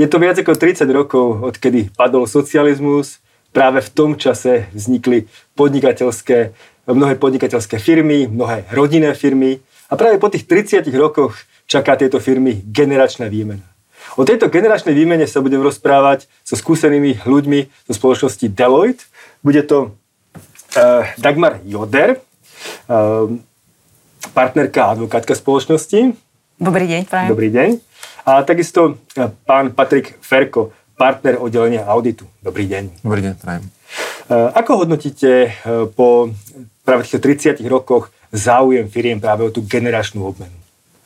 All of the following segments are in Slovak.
Je to viac ako 30 rokov, odkedy padol socializmus. Práve v tom čase vznikli podnikateľské, mnohé podnikateľské firmy, mnohé rodinné firmy. A práve po tých 30 rokoch čaká tieto firmy generačná výmena. O tejto generačnej výmene sa budem rozprávať so skúsenými ľuďmi zo spoločnosti Deloitte. Bude to uh, Dagmar Joder, uh, partnerka a advokátka spoločnosti. Dobrý deň, prajem. Dobrý deň. A takisto e, pán Patrik Ferko, partner oddelenia auditu. Dobrý deň. Dobrý deň, prajem. E, ako hodnotíte e, po práve týchto 30 rokoch záujem firiem práve o tú generačnú obmenu?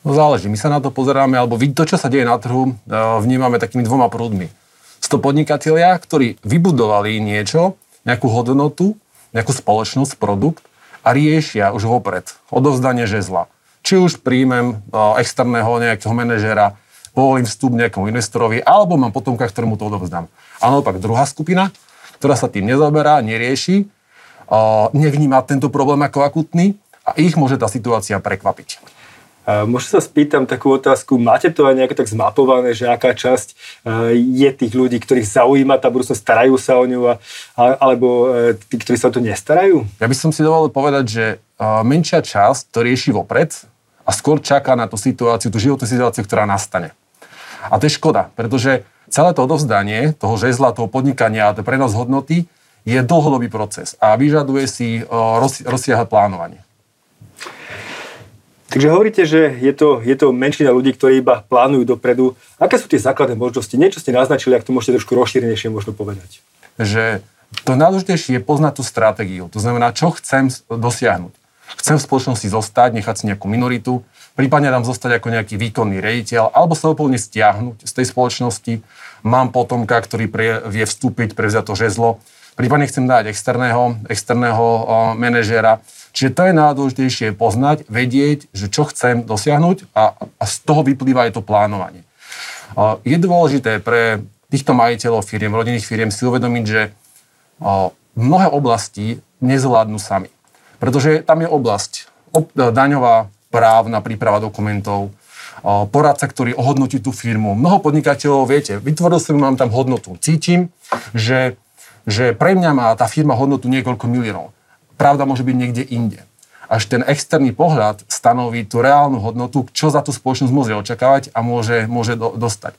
No záleží. My sa na to pozeráme, alebo to, čo sa deje na trhu, vnímame takými dvoma prúdmi. Sú to podnikatelia, ktorí vybudovali niečo, nejakú hodnotu, nejakú spoločnosť, produkt a riešia už vopred odovzdanie žezla. Či už príjmem externého nejakého manažera, povolím vstup nejakému investorovi, alebo mám potomka, ktorému to odovzdám. A naopak druhá skupina, ktorá sa tým nezaberá, nerieši, nevníma tento problém ako akutný a ich môže tá situácia prekvapiť. Možno sa spýtam takú otázku, máte to aj nejako tak zmapované, že aká časť je tých ľudí, ktorých zaujíma tá budúcnosť, starajú sa o ňu, alebo e, tí, ktorí sa o to nestarajú? Ja by som si dovolil povedať, že menšia časť to rieši vopred a skôr čaká na tú situáciu, tú životnú situáciu, ktorá nastane. A to je škoda, pretože celé to odovzdanie toho žezla, toho podnikania a to prenos hodnoty je dlhodobý proces a vyžaduje si roz, rozsiahle plánovanie. Takže hovoríte, že je to, je to menšina ľudí, ktorí iba plánujú dopredu. Aké sú tie základné možnosti? Niečo ste naznačili, ak to môžete trošku rozšírenejšie možno povedať. Že to najdôležitejšie je poznať tú stratégiu. To znamená, čo chcem dosiahnuť. Chcem v spoločnosti zostať, nechať si nejakú minoritu, prípadne tam zostať ako nejaký výkonný rejiteľ, alebo sa úplne stiahnuť z tej spoločnosti. Mám potomka, ktorý pre, vie vstúpiť, prevziať to žezlo. Prípadne chcem dať externého, externého o, manažéra. Čiže to je najdôležitejšie poznať, vedieť, že čo chcem dosiahnuť a, a z toho vyplýva aj to plánovanie. Je dôležité pre týchto majiteľov firiem, rodinných firiem si uvedomiť, že mnohé oblasti nezvládnu sami. Pretože tam je oblasť ob, daňová, právna príprava dokumentov, poradca, ktorý ohodnotí tú firmu. Mnoho podnikateľov, viete, vytvoril som, mám tam hodnotu. Cítim, že, že pre mňa má tá firma hodnotu niekoľko miliónov. Pravda môže byť niekde inde. Až ten externý pohľad stanoví tú reálnu hodnotu, čo za tú spoločnosť môže očakávať a môže, môže do, dostať.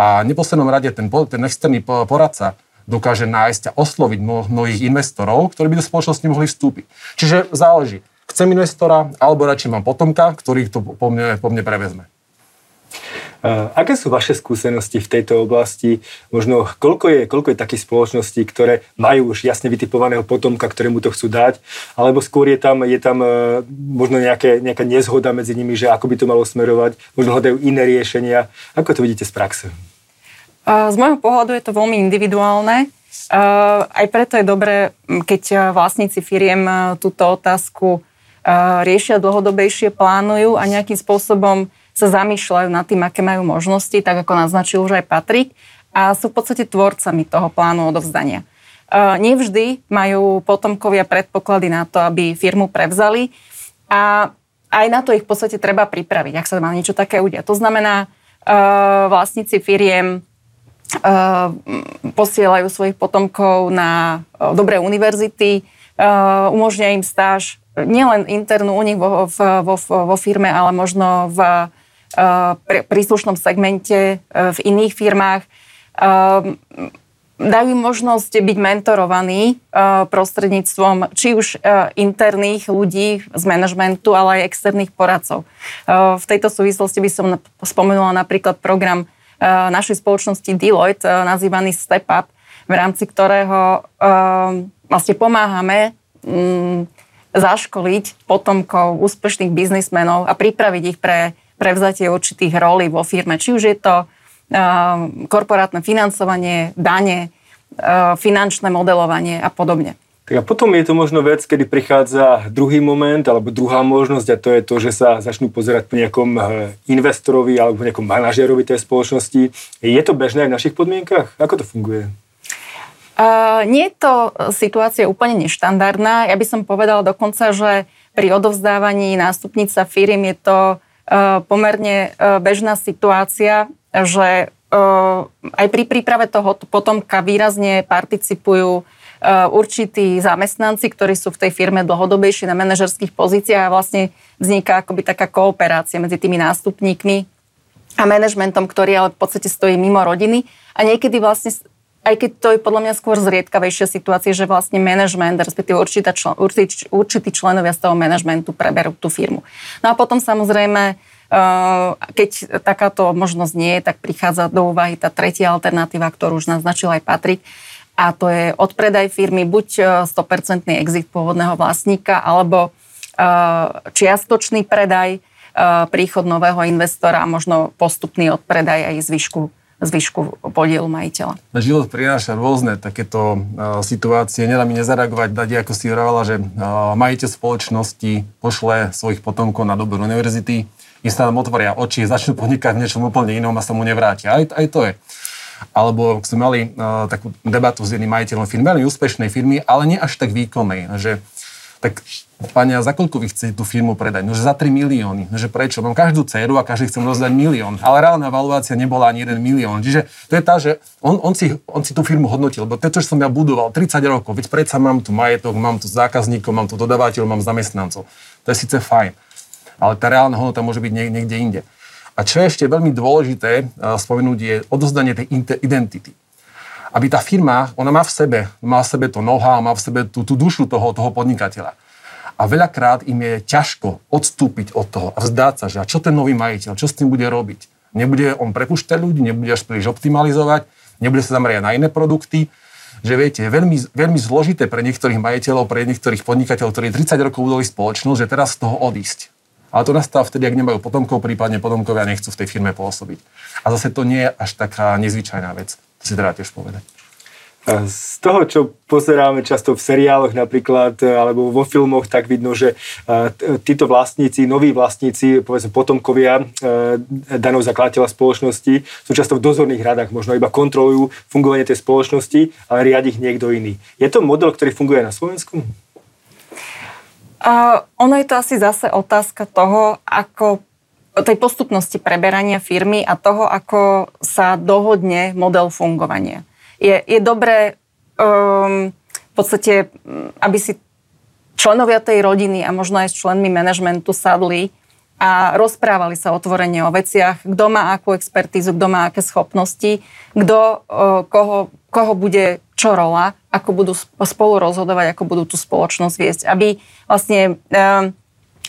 A v neposlednom rade ten, ten externý poradca dokáže nájsť a osloviť mnohých investorov, ktorí by do spoločnosti mohli vstúpiť. Čiže záleží chcem investora, alebo radšej mám potomka, ktorý to po mne, po mne prevezme. Aké sú vaše skúsenosti v tejto oblasti? Možno koľko je, koľko je takých spoločností, ktoré majú už jasne vytipovaného potomka, ktorému to chcú dať? Alebo skôr je tam, je tam e, možno nejaké, nejaká nezhoda medzi nimi, že ako by to malo smerovať? Možno hľadajú iné riešenia? Ako to vidíte z praxe? Z môjho pohľadu je to veľmi individuálne. Aj preto je dobré, keď vlastníci firiem túto otázku riešia dlhodobejšie, plánujú a nejakým spôsobom sa zamýšľajú nad tým, aké majú možnosti, tak ako naznačil už aj Patrik, a sú v podstate tvorcami toho plánu odovzdania. Nevždy majú potomkovia predpoklady na to, aby firmu prevzali a aj na to ich v podstate treba pripraviť, ak sa má niečo také udiať. To znamená, vlastníci firiem posielajú svojich potomkov na dobré univerzity, umožňuje im stáž nielen internú u nich vo, vo, vo firme, ale možno v príslušnom segmente uh, v iných firmách. Uh, dajú možnosť byť mentorovaní prostredníctvom či už interných ľudí z manažmentu, ale aj externých poradcov. V tejto súvislosti by som spomenula napríklad program našej spoločnosti Deloitte, nazývaný Step Up, v rámci ktorého vlastne pomáhame um, zaškoliť potomkov úspešných biznismenov a pripraviť ich pre prevzatie určitých rolí vo firme. Či už je to uh, korporátne financovanie, dane, uh, finančné modelovanie a podobne. Tak a potom je to možno vec, kedy prichádza druhý moment alebo druhá možnosť a to je to, že sa začnú pozerať po nejakom uh, investorovi alebo nejakom manažerovi tej spoločnosti. Je to bežné aj v našich podmienkach? Ako to funguje? Uh, nie je to situácia úplne neštandardná. Ja by som povedala dokonca, že pri odovzdávaní nástupnica firiem je to pomerne bežná situácia, že aj pri príprave toho potomka výrazne participujú určití zamestnanci, ktorí sú v tej firme dlhodobejšie na manažerských pozíciách a vlastne vzniká akoby taká kooperácia medzi tými nástupníkmi a manažmentom, ktorý ale v podstate stojí mimo rodiny. A niekedy vlastne aj keď to je podľa mňa skôr zriedkavejšia situácia, že vlastne management, respektíve určitá člen, určitý, určití členovia z toho managementu preberú tú firmu. No a potom samozrejme, eh, keď takáto možnosť nie je, tak prichádza do úvahy tá tretia alternatíva, ktorú už naznačil aj Patrik, a to je odpredaj firmy, buď 100% eh, exit pôvodného vlastníka, alebo eh, čiastočný predaj, príchod nového investora a možno postupný odpredaj aj zvyšku zvyšku podielu majiteľa. Život prináša rôzne takéto situácie. Nedá mi nezareagovať, Dadi, ako si hovorila, že uh, majiteľ spoločnosti pošle svojich potomkov na dobrú univerzity, im sa tam otvoria oči, začnú podnikať v niečom úplne inom a sa mu nevrátia. Aj, aj to je. Alebo sme mali takú debatu s jedným majiteľom firmy, veľmi úspešnej firmy, ale nie až tak výkonnej. Že tak pani, za koľko vy chcete tú firmu predať? No, že za 3 milióny. No, že prečo? Mám každú dceru a každý chcem rozdať milión. Ale reálna valuácia nebola ani 1 milión. Čiže to je tá, že on, on, si, on si tú firmu hodnotil, lebo to, čo som ja budoval 30 rokov, veď predsa mám tu majetok, mám tu zákazníkov, mám tu dodávateľov, mám zamestnancov. To je síce fajn. Ale tá reálna hodnota môže byť niekde inde. A čo je ešte veľmi dôležité spomenúť, je odozdanie tej identity aby tá firma, ona má v sebe, má v sebe to noha, má v sebe tú, tú dušu toho, toho podnikateľa. A veľakrát im je ťažko odstúpiť od toho a vzdať sa, že a čo ten nový majiteľ, čo s tým bude robiť. Nebude on prepušťať ľudí, nebude až príliš optimalizovať, nebude sa zameriať na iné produkty. Že viete, je veľmi, veľmi zložité pre niektorých majiteľov, pre niektorých podnikateľov, ktorí 30 rokov budoli spoločnosť, že teraz z toho odísť. Ale to nastáva vtedy, ak nemajú potomkov, prípadne potomkovia nechcú v tej firme pôsobiť. A zase to nie je až taká nezvyčajná vec. To si treba tiež povedať. Z toho, čo pozeráme často v seriáloch napríklad, e, alebo vo filmoch, tak vidno, že e, títo vlastníci, noví vlastníci, povedzme potomkovia e, daného zakladateľa spoločnosti sú často v dozorných radách, možno iba kontrolujú fungovanie tej spoločnosti, ale riadi ich niekto iný. Je to model, ktorý funguje na Slovensku? Uh, ono je to asi zase otázka toho, ako tej postupnosti preberania firmy a toho, ako sa dohodne model fungovania. Je, je dobré um, v podstate, aby si členovia tej rodiny a možno aj s členmi manažmentu sadli a rozprávali sa otvorene o veciach, kto má akú expertízu, kto má aké schopnosti, kto, koho, koho bude čo rola, ako budú spolu rozhodovať, ako budú tú spoločnosť viesť. Aby vlastne um,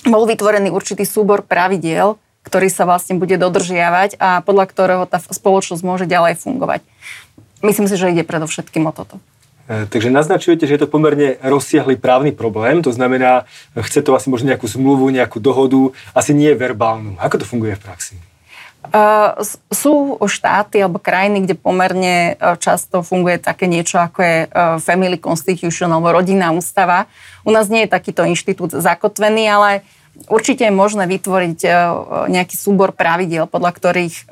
bol vytvorený určitý súbor pravidiel, ktorý sa vlastne bude dodržiavať a podľa ktorého tá spoločnosť môže ďalej fungovať. Myslím si, že ide predovšetkým o toto. E, takže naznačujete, že je to pomerne rozsiahly právny problém, to znamená, chce to asi možno nejakú zmluvu, nejakú dohodu, asi nie verbálnu. Ako to funguje v praxi? Uh, sú štáty alebo krajiny, kde pomerne uh, často funguje také niečo ako je uh, Family Constitution alebo rodinná ústava. U nás nie je takýto inštitút zakotvený, ale Určite je možné vytvoriť e, nejaký súbor pravidiel, podľa ktorých e,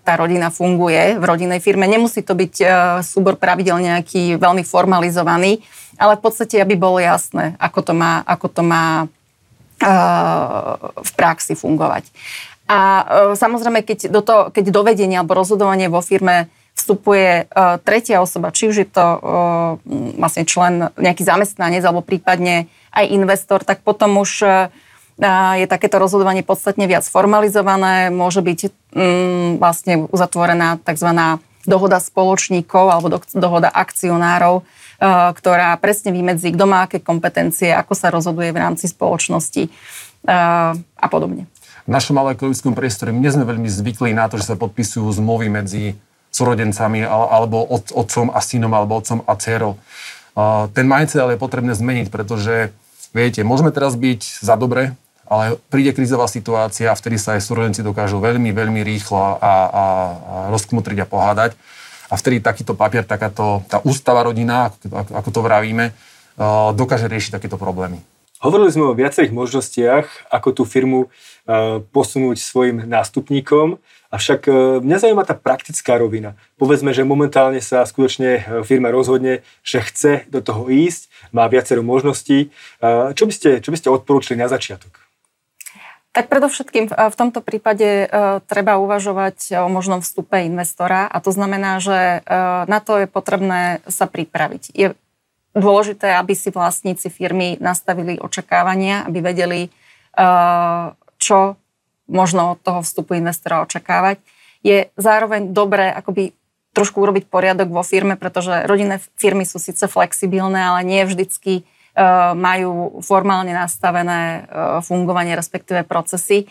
tá rodina funguje v rodinnej firme. Nemusí to byť e, súbor pravidel nejaký veľmi formalizovaný, ale v podstate, aby bolo jasné, ako to má, ako to má v praxi fungovať. A samozrejme, keď do, to, keď do vedenia alebo rozhodovanie vo firme vstupuje tretia osoba, či už je to vlastne člen, nejaký zamestnanec alebo prípadne aj investor, tak potom už je takéto rozhodovanie podstatne viac formalizované, môže byť mm, vlastne uzatvorená tzv. dohoda spoločníkov alebo dohoda akcionárov, e, ktorá presne vymedzí, kto má aké kompetencie, ako sa rozhoduje v rámci spoločnosti e, a podobne. V našom ekologickom priestore my nie sme veľmi zvykli na to, že sa podpisujú zmluvy medzi súrodencami alebo otcom a synom alebo otcom a dcerou. Ten mindset ale je potrebné zmeniť, pretože viete, môžeme teraz byť za dobre ale príde krízová situácia a vtedy sa aj súrodenci dokážu veľmi, veľmi rýchlo a, a, a rozkmutriť a pohádať. A vtedy takýto papier, takáto tá ústava rodina, ako, ako to vravíme, dokáže riešiť takéto problémy. Hovorili sme o viacerých možnostiach, ako tú firmu e, posunúť svojim nástupníkom, avšak e, mňa zaujíma tá praktická rovina. Povedzme, že momentálne sa skutočne firma rozhodne, že chce do toho ísť, má viacero možností. Čo by ste, čo by ste odporúčili na začiatok? Tak predovšetkým v tomto prípade treba uvažovať o možnom vstupe investora a to znamená, že na to je potrebné sa pripraviť. Je dôležité, aby si vlastníci firmy nastavili očakávania, aby vedeli, uh, čo možno od toho vstupu investora očakávať. Je zároveň dobré akoby trošku urobiť poriadok vo firme, pretože rodinné firmy sú síce flexibilné, ale nie vždycky uh, majú formálne nastavené uh, fungovanie, respektíve procesy.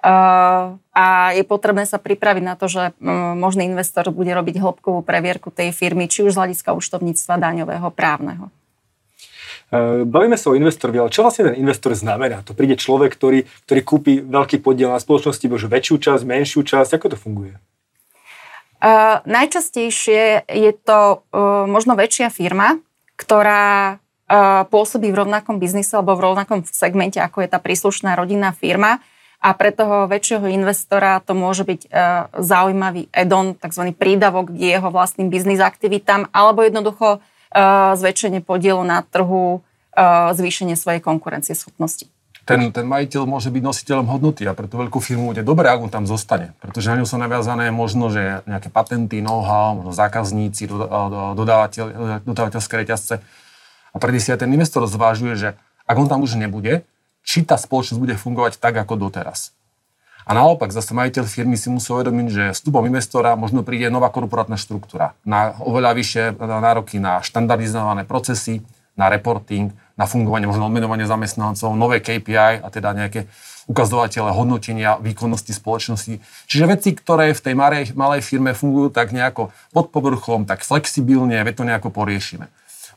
Uh, a je potrebné sa pripraviť na to, že možný investor bude robiť hĺbkovú previerku tej firmy, či už z hľadiska účtovníctva daňového, právneho. Bavíme sa o investorovi, ale čo vlastne ten investor znamená? To príde človek, ktorý, ktorý kúpi veľký podiel na spoločnosti, možno väčšiu časť, menšiu časť. Ako to funguje? Uh, najčastejšie je to uh, možno väčšia firma, ktorá pôsobí v rovnakom biznise alebo v rovnakom segmente, ako je tá príslušná rodinná firma a pre toho väčšieho investora to môže byť uh, zaujímavý add-on, tzv. prídavok k jeho vlastným biznis aktivitám, alebo jednoducho uh, zväčšenie podielu na trhu, uh, zvýšenie svojej konkurencieschopnosti. Ten, ten majiteľ môže byť nositeľom hodnoty a pre tú veľkú firmu bude dobré, ak on tam zostane. Pretože na ňu sú naviazané možno, že nejaké patenty, know-how, možno zákazníci, dodávateľ, dodávateľské reťazce. A predtým si aj ten investor zvážuje, že ak on tam už nebude, či tá spoločnosť bude fungovať tak, ako doteraz. A naopak, zase majiteľ firmy si musí uvedomiť, že vstupom investora možno príde nová korporátna štruktúra na oveľa vyššie nároky na štandardizované procesy, na reporting, na fungovanie, možno odmenovanie zamestnancov, nové KPI a teda nejaké ukazovatele hodnotenia výkonnosti spoločnosti. Čiže veci, ktoré v tej malej, malej firme fungujú tak nejako pod povrchom, tak flexibilne, veď to nejako poriešime.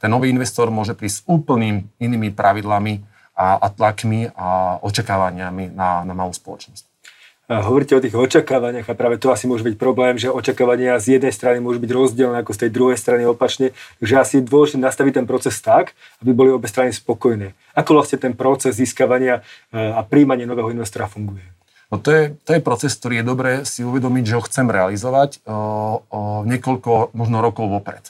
Ten nový investor môže prísť s úplným inými pravidlami, a, a tlakmi a očakávaniami na, na malú spoločnosť. A hovoríte o tých očakávaniach a práve to asi môže byť problém, že očakávania z jednej strany môžu byť rozdielne ako z tej druhej strany opačne. Takže asi je dôležité nastaviť ten proces tak, aby boli obe strany spokojné. Ako vlastne ten proces získavania e, a príjmania nového investora funguje? No to je, to je proces, ktorý je dobré si uvedomiť, že ho chcem realizovať o, o niekoľko možno rokov vopred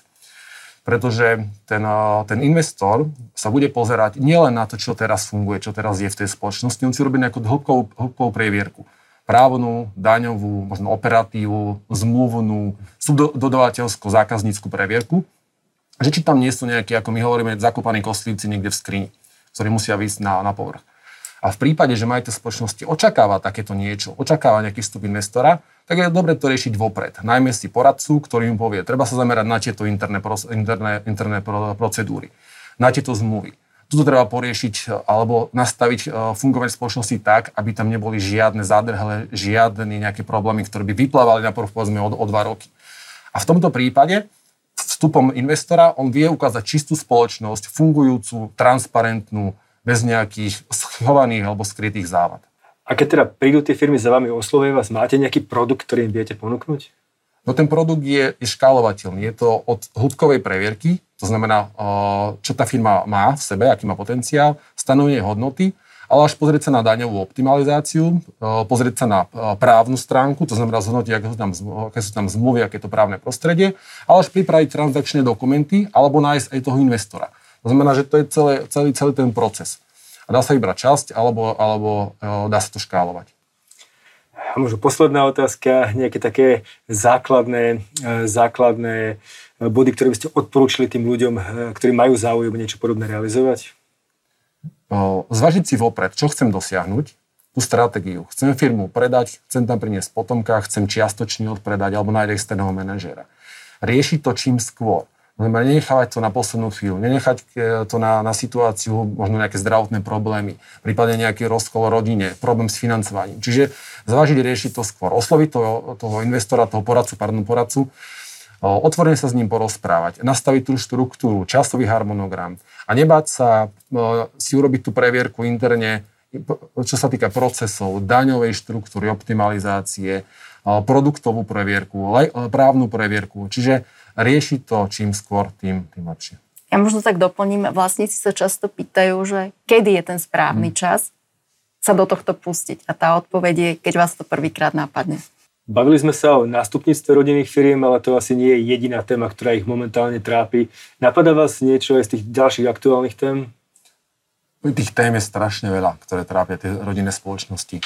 pretože ten, ten investor sa bude pozerať nielen na to, čo teraz funguje, čo teraz je v tej spoločnosti, on si robí nejakú hĺbkovú, previerku. Právnu, daňovú, možno operatívu, zmluvnú, subdodavateľskú, zákazníckú previerku, že či tam nie sú nejakí, ako my hovoríme, zakopaní kostlivci niekde v skrini, ktorí musia výjsť na, na povrch. A v prípade, že majiteľ spoločnosti očakáva takéto niečo, očakáva nejaký vstup investora, tak je dobre to riešiť vopred. Najmä si poradcu, ktorý mu povie, treba sa zamerať na tieto interné, interné, interné procedúry, na tieto zmluvy. Tuto treba poriešiť alebo nastaviť e, fungovanie spoločnosti tak, aby tam neboli žiadne zádrhle, žiadne nejaké problémy, ktoré by vyplávali na povedzme o, o dva roky. A v tomto prípade vstupom investora on vie ukázať čistú spoločnosť, fungujúcu, transparentnú, bez nejakých schovaných alebo skrytých závad. A keď teda prídu tie firmy za vami, oslovuje vás, máte nejaký produkt, ktorý im viete ponúknuť? No ten produkt je, je škálovateľný. Je to od hĺbkovej previerky, to znamená, čo tá firma má v sebe, aký má potenciál, stanovenie hodnoty, ale až pozrieť sa na daňovú optimalizáciu, pozrieť sa na právnu stránku, to znamená zhodnotiť, aké sú tam, aké sú tam zmluvy, aké je to právne prostredie, ale až pripraviť transakčné dokumenty alebo nájsť aj toho investora. To znamená, že to je celé, celý, celý ten proces. A dá sa vybrať časť, alebo, alebo e, dá sa to škálovať. A možno posledná otázka, nejaké také základné, e, základné body, ktoré by ste odporúčili tým ľuďom, e, ktorí majú záujem niečo podobné realizovať? Zvažiť si vopred, čo chcem dosiahnuť, tú stratégiu. Chcem firmu predať, chcem tam priniesť potomka, chcem čiastočne odpredať alebo nájsť externého manažéra. Riešiť to čím skôr. Znamená, nenechávať to na poslednú chvíľu, nenechať e, to na, na situáciu, možno nejaké zdravotné problémy, prípadne nejaký rozkol rodine, problém s financovaním. Čiže zvážiť riešiť to skôr, osloviť toho, toho investora, toho poradcu, pardon, poradcu, otvorene sa s ním porozprávať, nastaviť tú štruktúru, časový harmonogram a nebáť sa si urobiť tú previerku interne, čo sa týka procesov, daňovej štruktúry, optimalizácie, produktovú previerku, právnu previerku. Čiže riešiť to čím skôr, tým, tým lepšie. Ja možno tak doplním, vlastníci sa často pýtajú, že kedy je ten správny hmm. čas sa do tohto pustiť. A tá odpoveď je, keď vás to prvýkrát napadne. Bavili sme sa o nástupníctve rodinných firiem, ale to asi nie je jediná téma, ktorá ich momentálne trápi. Napadá vás niečo aj z tých ďalších aktuálnych tém? Tých tém je strašne veľa, ktoré trápia tie rodinné spoločnosti.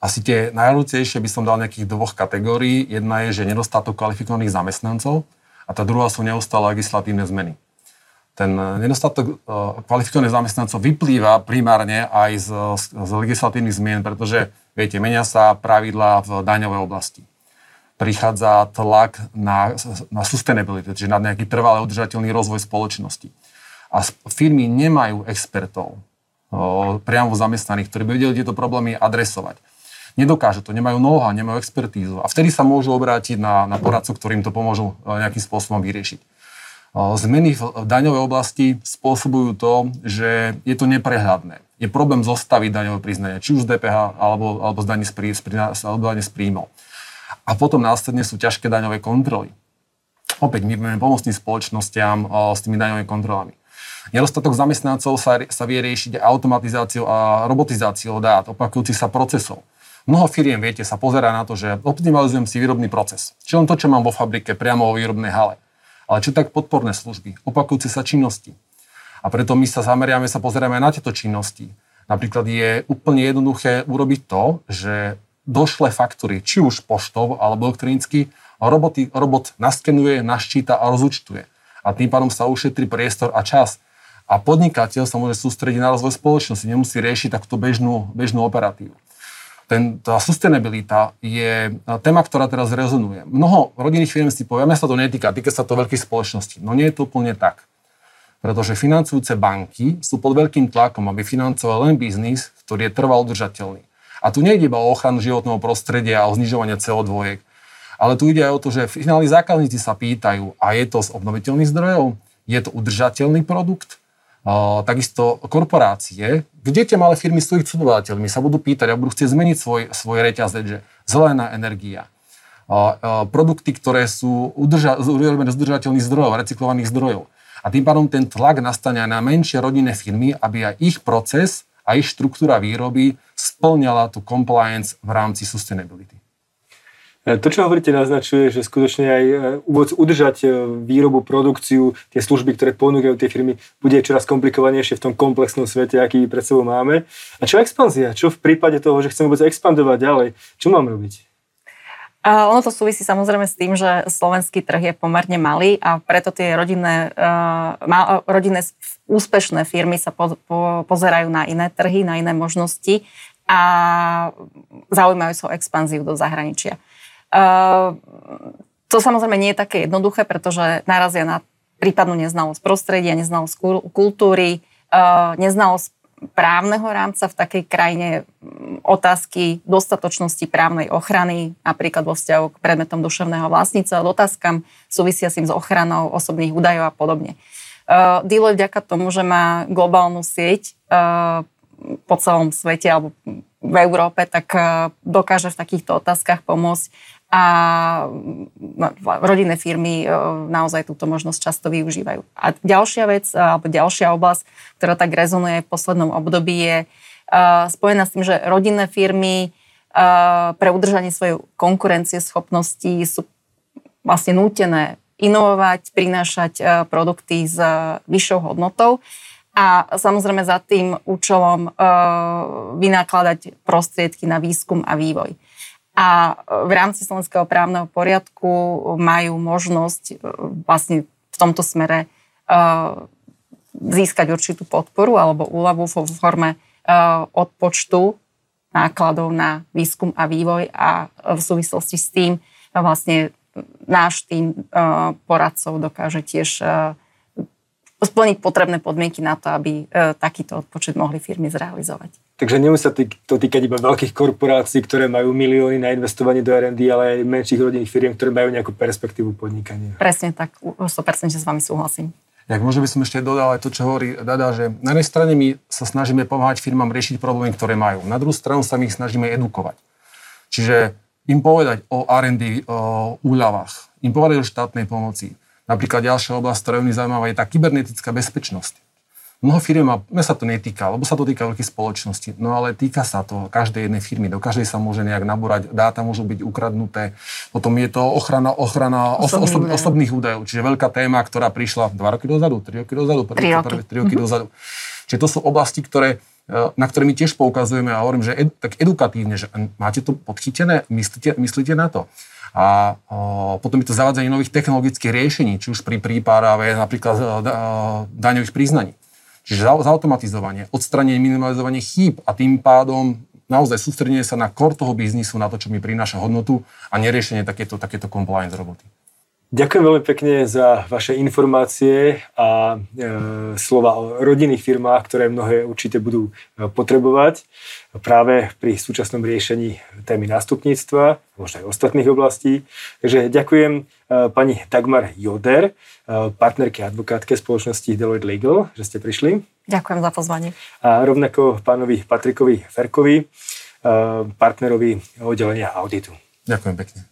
Asi tie najľudcejšie by som dal nejakých dvoch kategórií. Jedna je, že nedostatok kvalifikovaných zamestnancov a tá druhá sú neustále legislatívne zmeny. Ten eh, nedostatok eh, kvalifikovaných zamestnancov vyplýva primárne aj z, z legislatívnych zmien, pretože, viete, menia sa pravidlá v daňovej oblasti. Prichádza tlak na, na sustainability, čiže na nejaký trvalý udržateľný rozvoj spoločnosti. A firmy nemajú expertov, eh, priamo zamestnaných, ktorí by vedeli tieto problémy adresovať. Nedokážu to, nemajú noha, nemajú expertízu. A vtedy sa môžu obrátiť na, na poradcov, ktorým to pomôžu nejakým spôsobom vyriešiť. Zmeny v daňovej oblasti spôsobujú to, že je to neprehľadné. Je problém zostaviť daňové priznanie, či už z DPH alebo, alebo z daní z, prí, alebo z príjmov. A potom následne sú ťažké daňové kontroly. Opäť my budeme pomocným spoločnostiam s tými daňovými kontrolami. Nedostatok zamestnancov sa, sa vie riešiť automatizáciou a robotizáciou dát, opakujúcich sa procesov. Mnoho firiem, viete, sa pozerá na to, že optimalizujem si výrobný proces. Čiže len to, čo mám vo fabrike, priamo vo výrobnej hale. Ale čo tak podporné služby, opakujúce sa činnosti. A preto my sa zameriame, sa pozeráme na tieto činnosti. Napríklad je úplne jednoduché urobiť to, že došle faktúry, či už poštov alebo elektronicky, roboty, robot naskenuje, naščíta a rozúčtuje. A tým pádom sa ušetrí priestor a čas. A podnikateľ sa môže sústrediť na rozvoj spoločnosti, nemusí riešiť takúto bežnú, bežnú operatívu ten, tá sustainabilita je téma, ktorá teraz rezonuje. Mnoho rodinných firm si povie, sa to netýka, týka sa to veľkých spoločností. No nie je to úplne tak. Pretože financujúce banky sú pod veľkým tlakom, aby financovali len biznis, ktorý je trval udržateľný. A tu nejde iba o ochranu životného prostredia a o znižovanie CO2, ale tu ide aj o to, že finálni zákazníci sa pýtajú, a je to z obnoviteľných zdrojov, je to udržateľný produkt, takisto korporácie, kde tie malé firmy ich cudovateľmi, sa budú pýtať a budú chcieť zmeniť svoj, svoj reťazec, že zelená energia, produkty, ktoré sú udrža- z udržateľných zdrojov, recyklovaných zdrojov. A tým pádom ten tlak nastane aj na menšie rodinné firmy, aby aj ich proces a ich štruktúra výroby splňala tú compliance v rámci sustainability. E, to, čo hovoríte, naznačuje, že skutočne aj e, udržať e, výrobu, produkciu, tie služby, ktoré ponúkajú tie firmy, bude čoraz komplikovanejšie v tom komplexnom svete, aký pred sebou máme. A čo expanzia? Čo v prípade toho, že chceme vôbec expandovať ďalej? Čo mám robiť? A ono to súvisí samozrejme s tým, že slovenský trh je pomerne malý a preto tie rodinné, uh, rodinné úspešné firmy sa po, po, pozerajú na iné trhy, na iné možnosti a zaujímajú sa o expanziu do zahraničia. Ehm, to samozrejme nie je také jednoduché, pretože narazia na prípadnú neznalosť prostredia, neznalosť kultúry, ehm, neznalosť právneho rámca v takej krajine mm, otázky dostatočnosti právnej ochrany, napríklad vo vzťahu k predmetom duševného vlastníca, otázkam súvisiacim s ochranou osobných údajov a podobne. Uh, Deloitte vďaka tomu, že má globálnu sieť uh, po celom svete alebo v Európe, tak uh, dokáže v takýchto otázkach pomôcť a no, rodinné firmy e, naozaj túto možnosť často využívajú. A ďalšia vec, e, alebo ďalšia oblasť, ktorá tak rezonuje v poslednom období je e, spojená s tým, že rodinné firmy pre udržanie svojej konkurencieschopnosti sú vlastne nútené inovovať, prinášať produkty s vyššou hodnotou a samozrejme za tým účelom vynakladať prostriedky na výskum a vývoj. A v rámci slovenského právneho poriadku majú možnosť e, vlastne v tomto smere e, získať určitú podporu alebo úľavu vo forme e, odpočtu nákladov na výskum a vývoj a v súvislosti s tým vlastne náš tým poradcov dokáže tiež splniť potrebné podmienky na to, aby takýto odpočet mohli firmy zrealizovať. Takže nemusí sa to týkať iba veľkých korporácií, ktoré majú milióny na investovanie do R&D, ale aj menších rodinných firiem, ktoré majú nejakú perspektívu podnikania. Presne tak, 100% s vami súhlasím. Jak možno by som ešte dodal aj to, čo hovorí Dada, že na jednej strane my sa snažíme pomáhať firmám riešiť problémy, ktoré majú. Na druhú stranu sa my ich snažíme edukovať. Čiže im povedať o R&D o úľavách, im povedať o štátnej pomoci. Napríklad ďalšia oblasť, ktorá je veľmi zaujímavá, je tá kybernetická bezpečnosť. Mnoho firiem, a sa to netýka, lebo sa to týka veľkých spoločností, no ale týka sa to každej jednej firmy, do každej sa môže nejak nabúrať, dáta môžu byť ukradnuté, potom je to ochrana, ochrana Osobný osob, údaj. osobných údajov, čiže veľká téma, ktorá prišla 2 roky dozadu, 3 roky dozadu, 3 roky, prvé, 3 roky mm-hmm. dozadu. Čiže to sú oblasti, ktoré, e, na ktoré my tiež poukazujeme a hovorím, že ed, tak edukatívne, že máte to podchytené, myslíte, myslíte na to. A potom je to zavádzanie nových technologických riešení, či už pri príprave napríklad e, da, daňových priznaní. Čiže zautomatizovanie, odstranenie, minimalizovanie chýb a tým pádom naozaj sústredenie sa na core toho biznisu, na to, čo mi prináša hodnotu a neriešenie takéto, takéto compliance roboty. Ďakujem veľmi pekne za vaše informácie a e, slova o rodinných firmách, ktoré mnohé určite budú e, potrebovať práve pri súčasnom riešení témy nástupníctva, možno aj ostatných oblastí. Takže ďakujem e, pani Dagmar Joder, e, partnerke advokátke spoločnosti Deloitte Legal, že ste prišli. Ďakujem za pozvanie. A rovnako pánovi Patrikovi Ferkovi, e, partnerovi oddelenia auditu. Ďakujem pekne.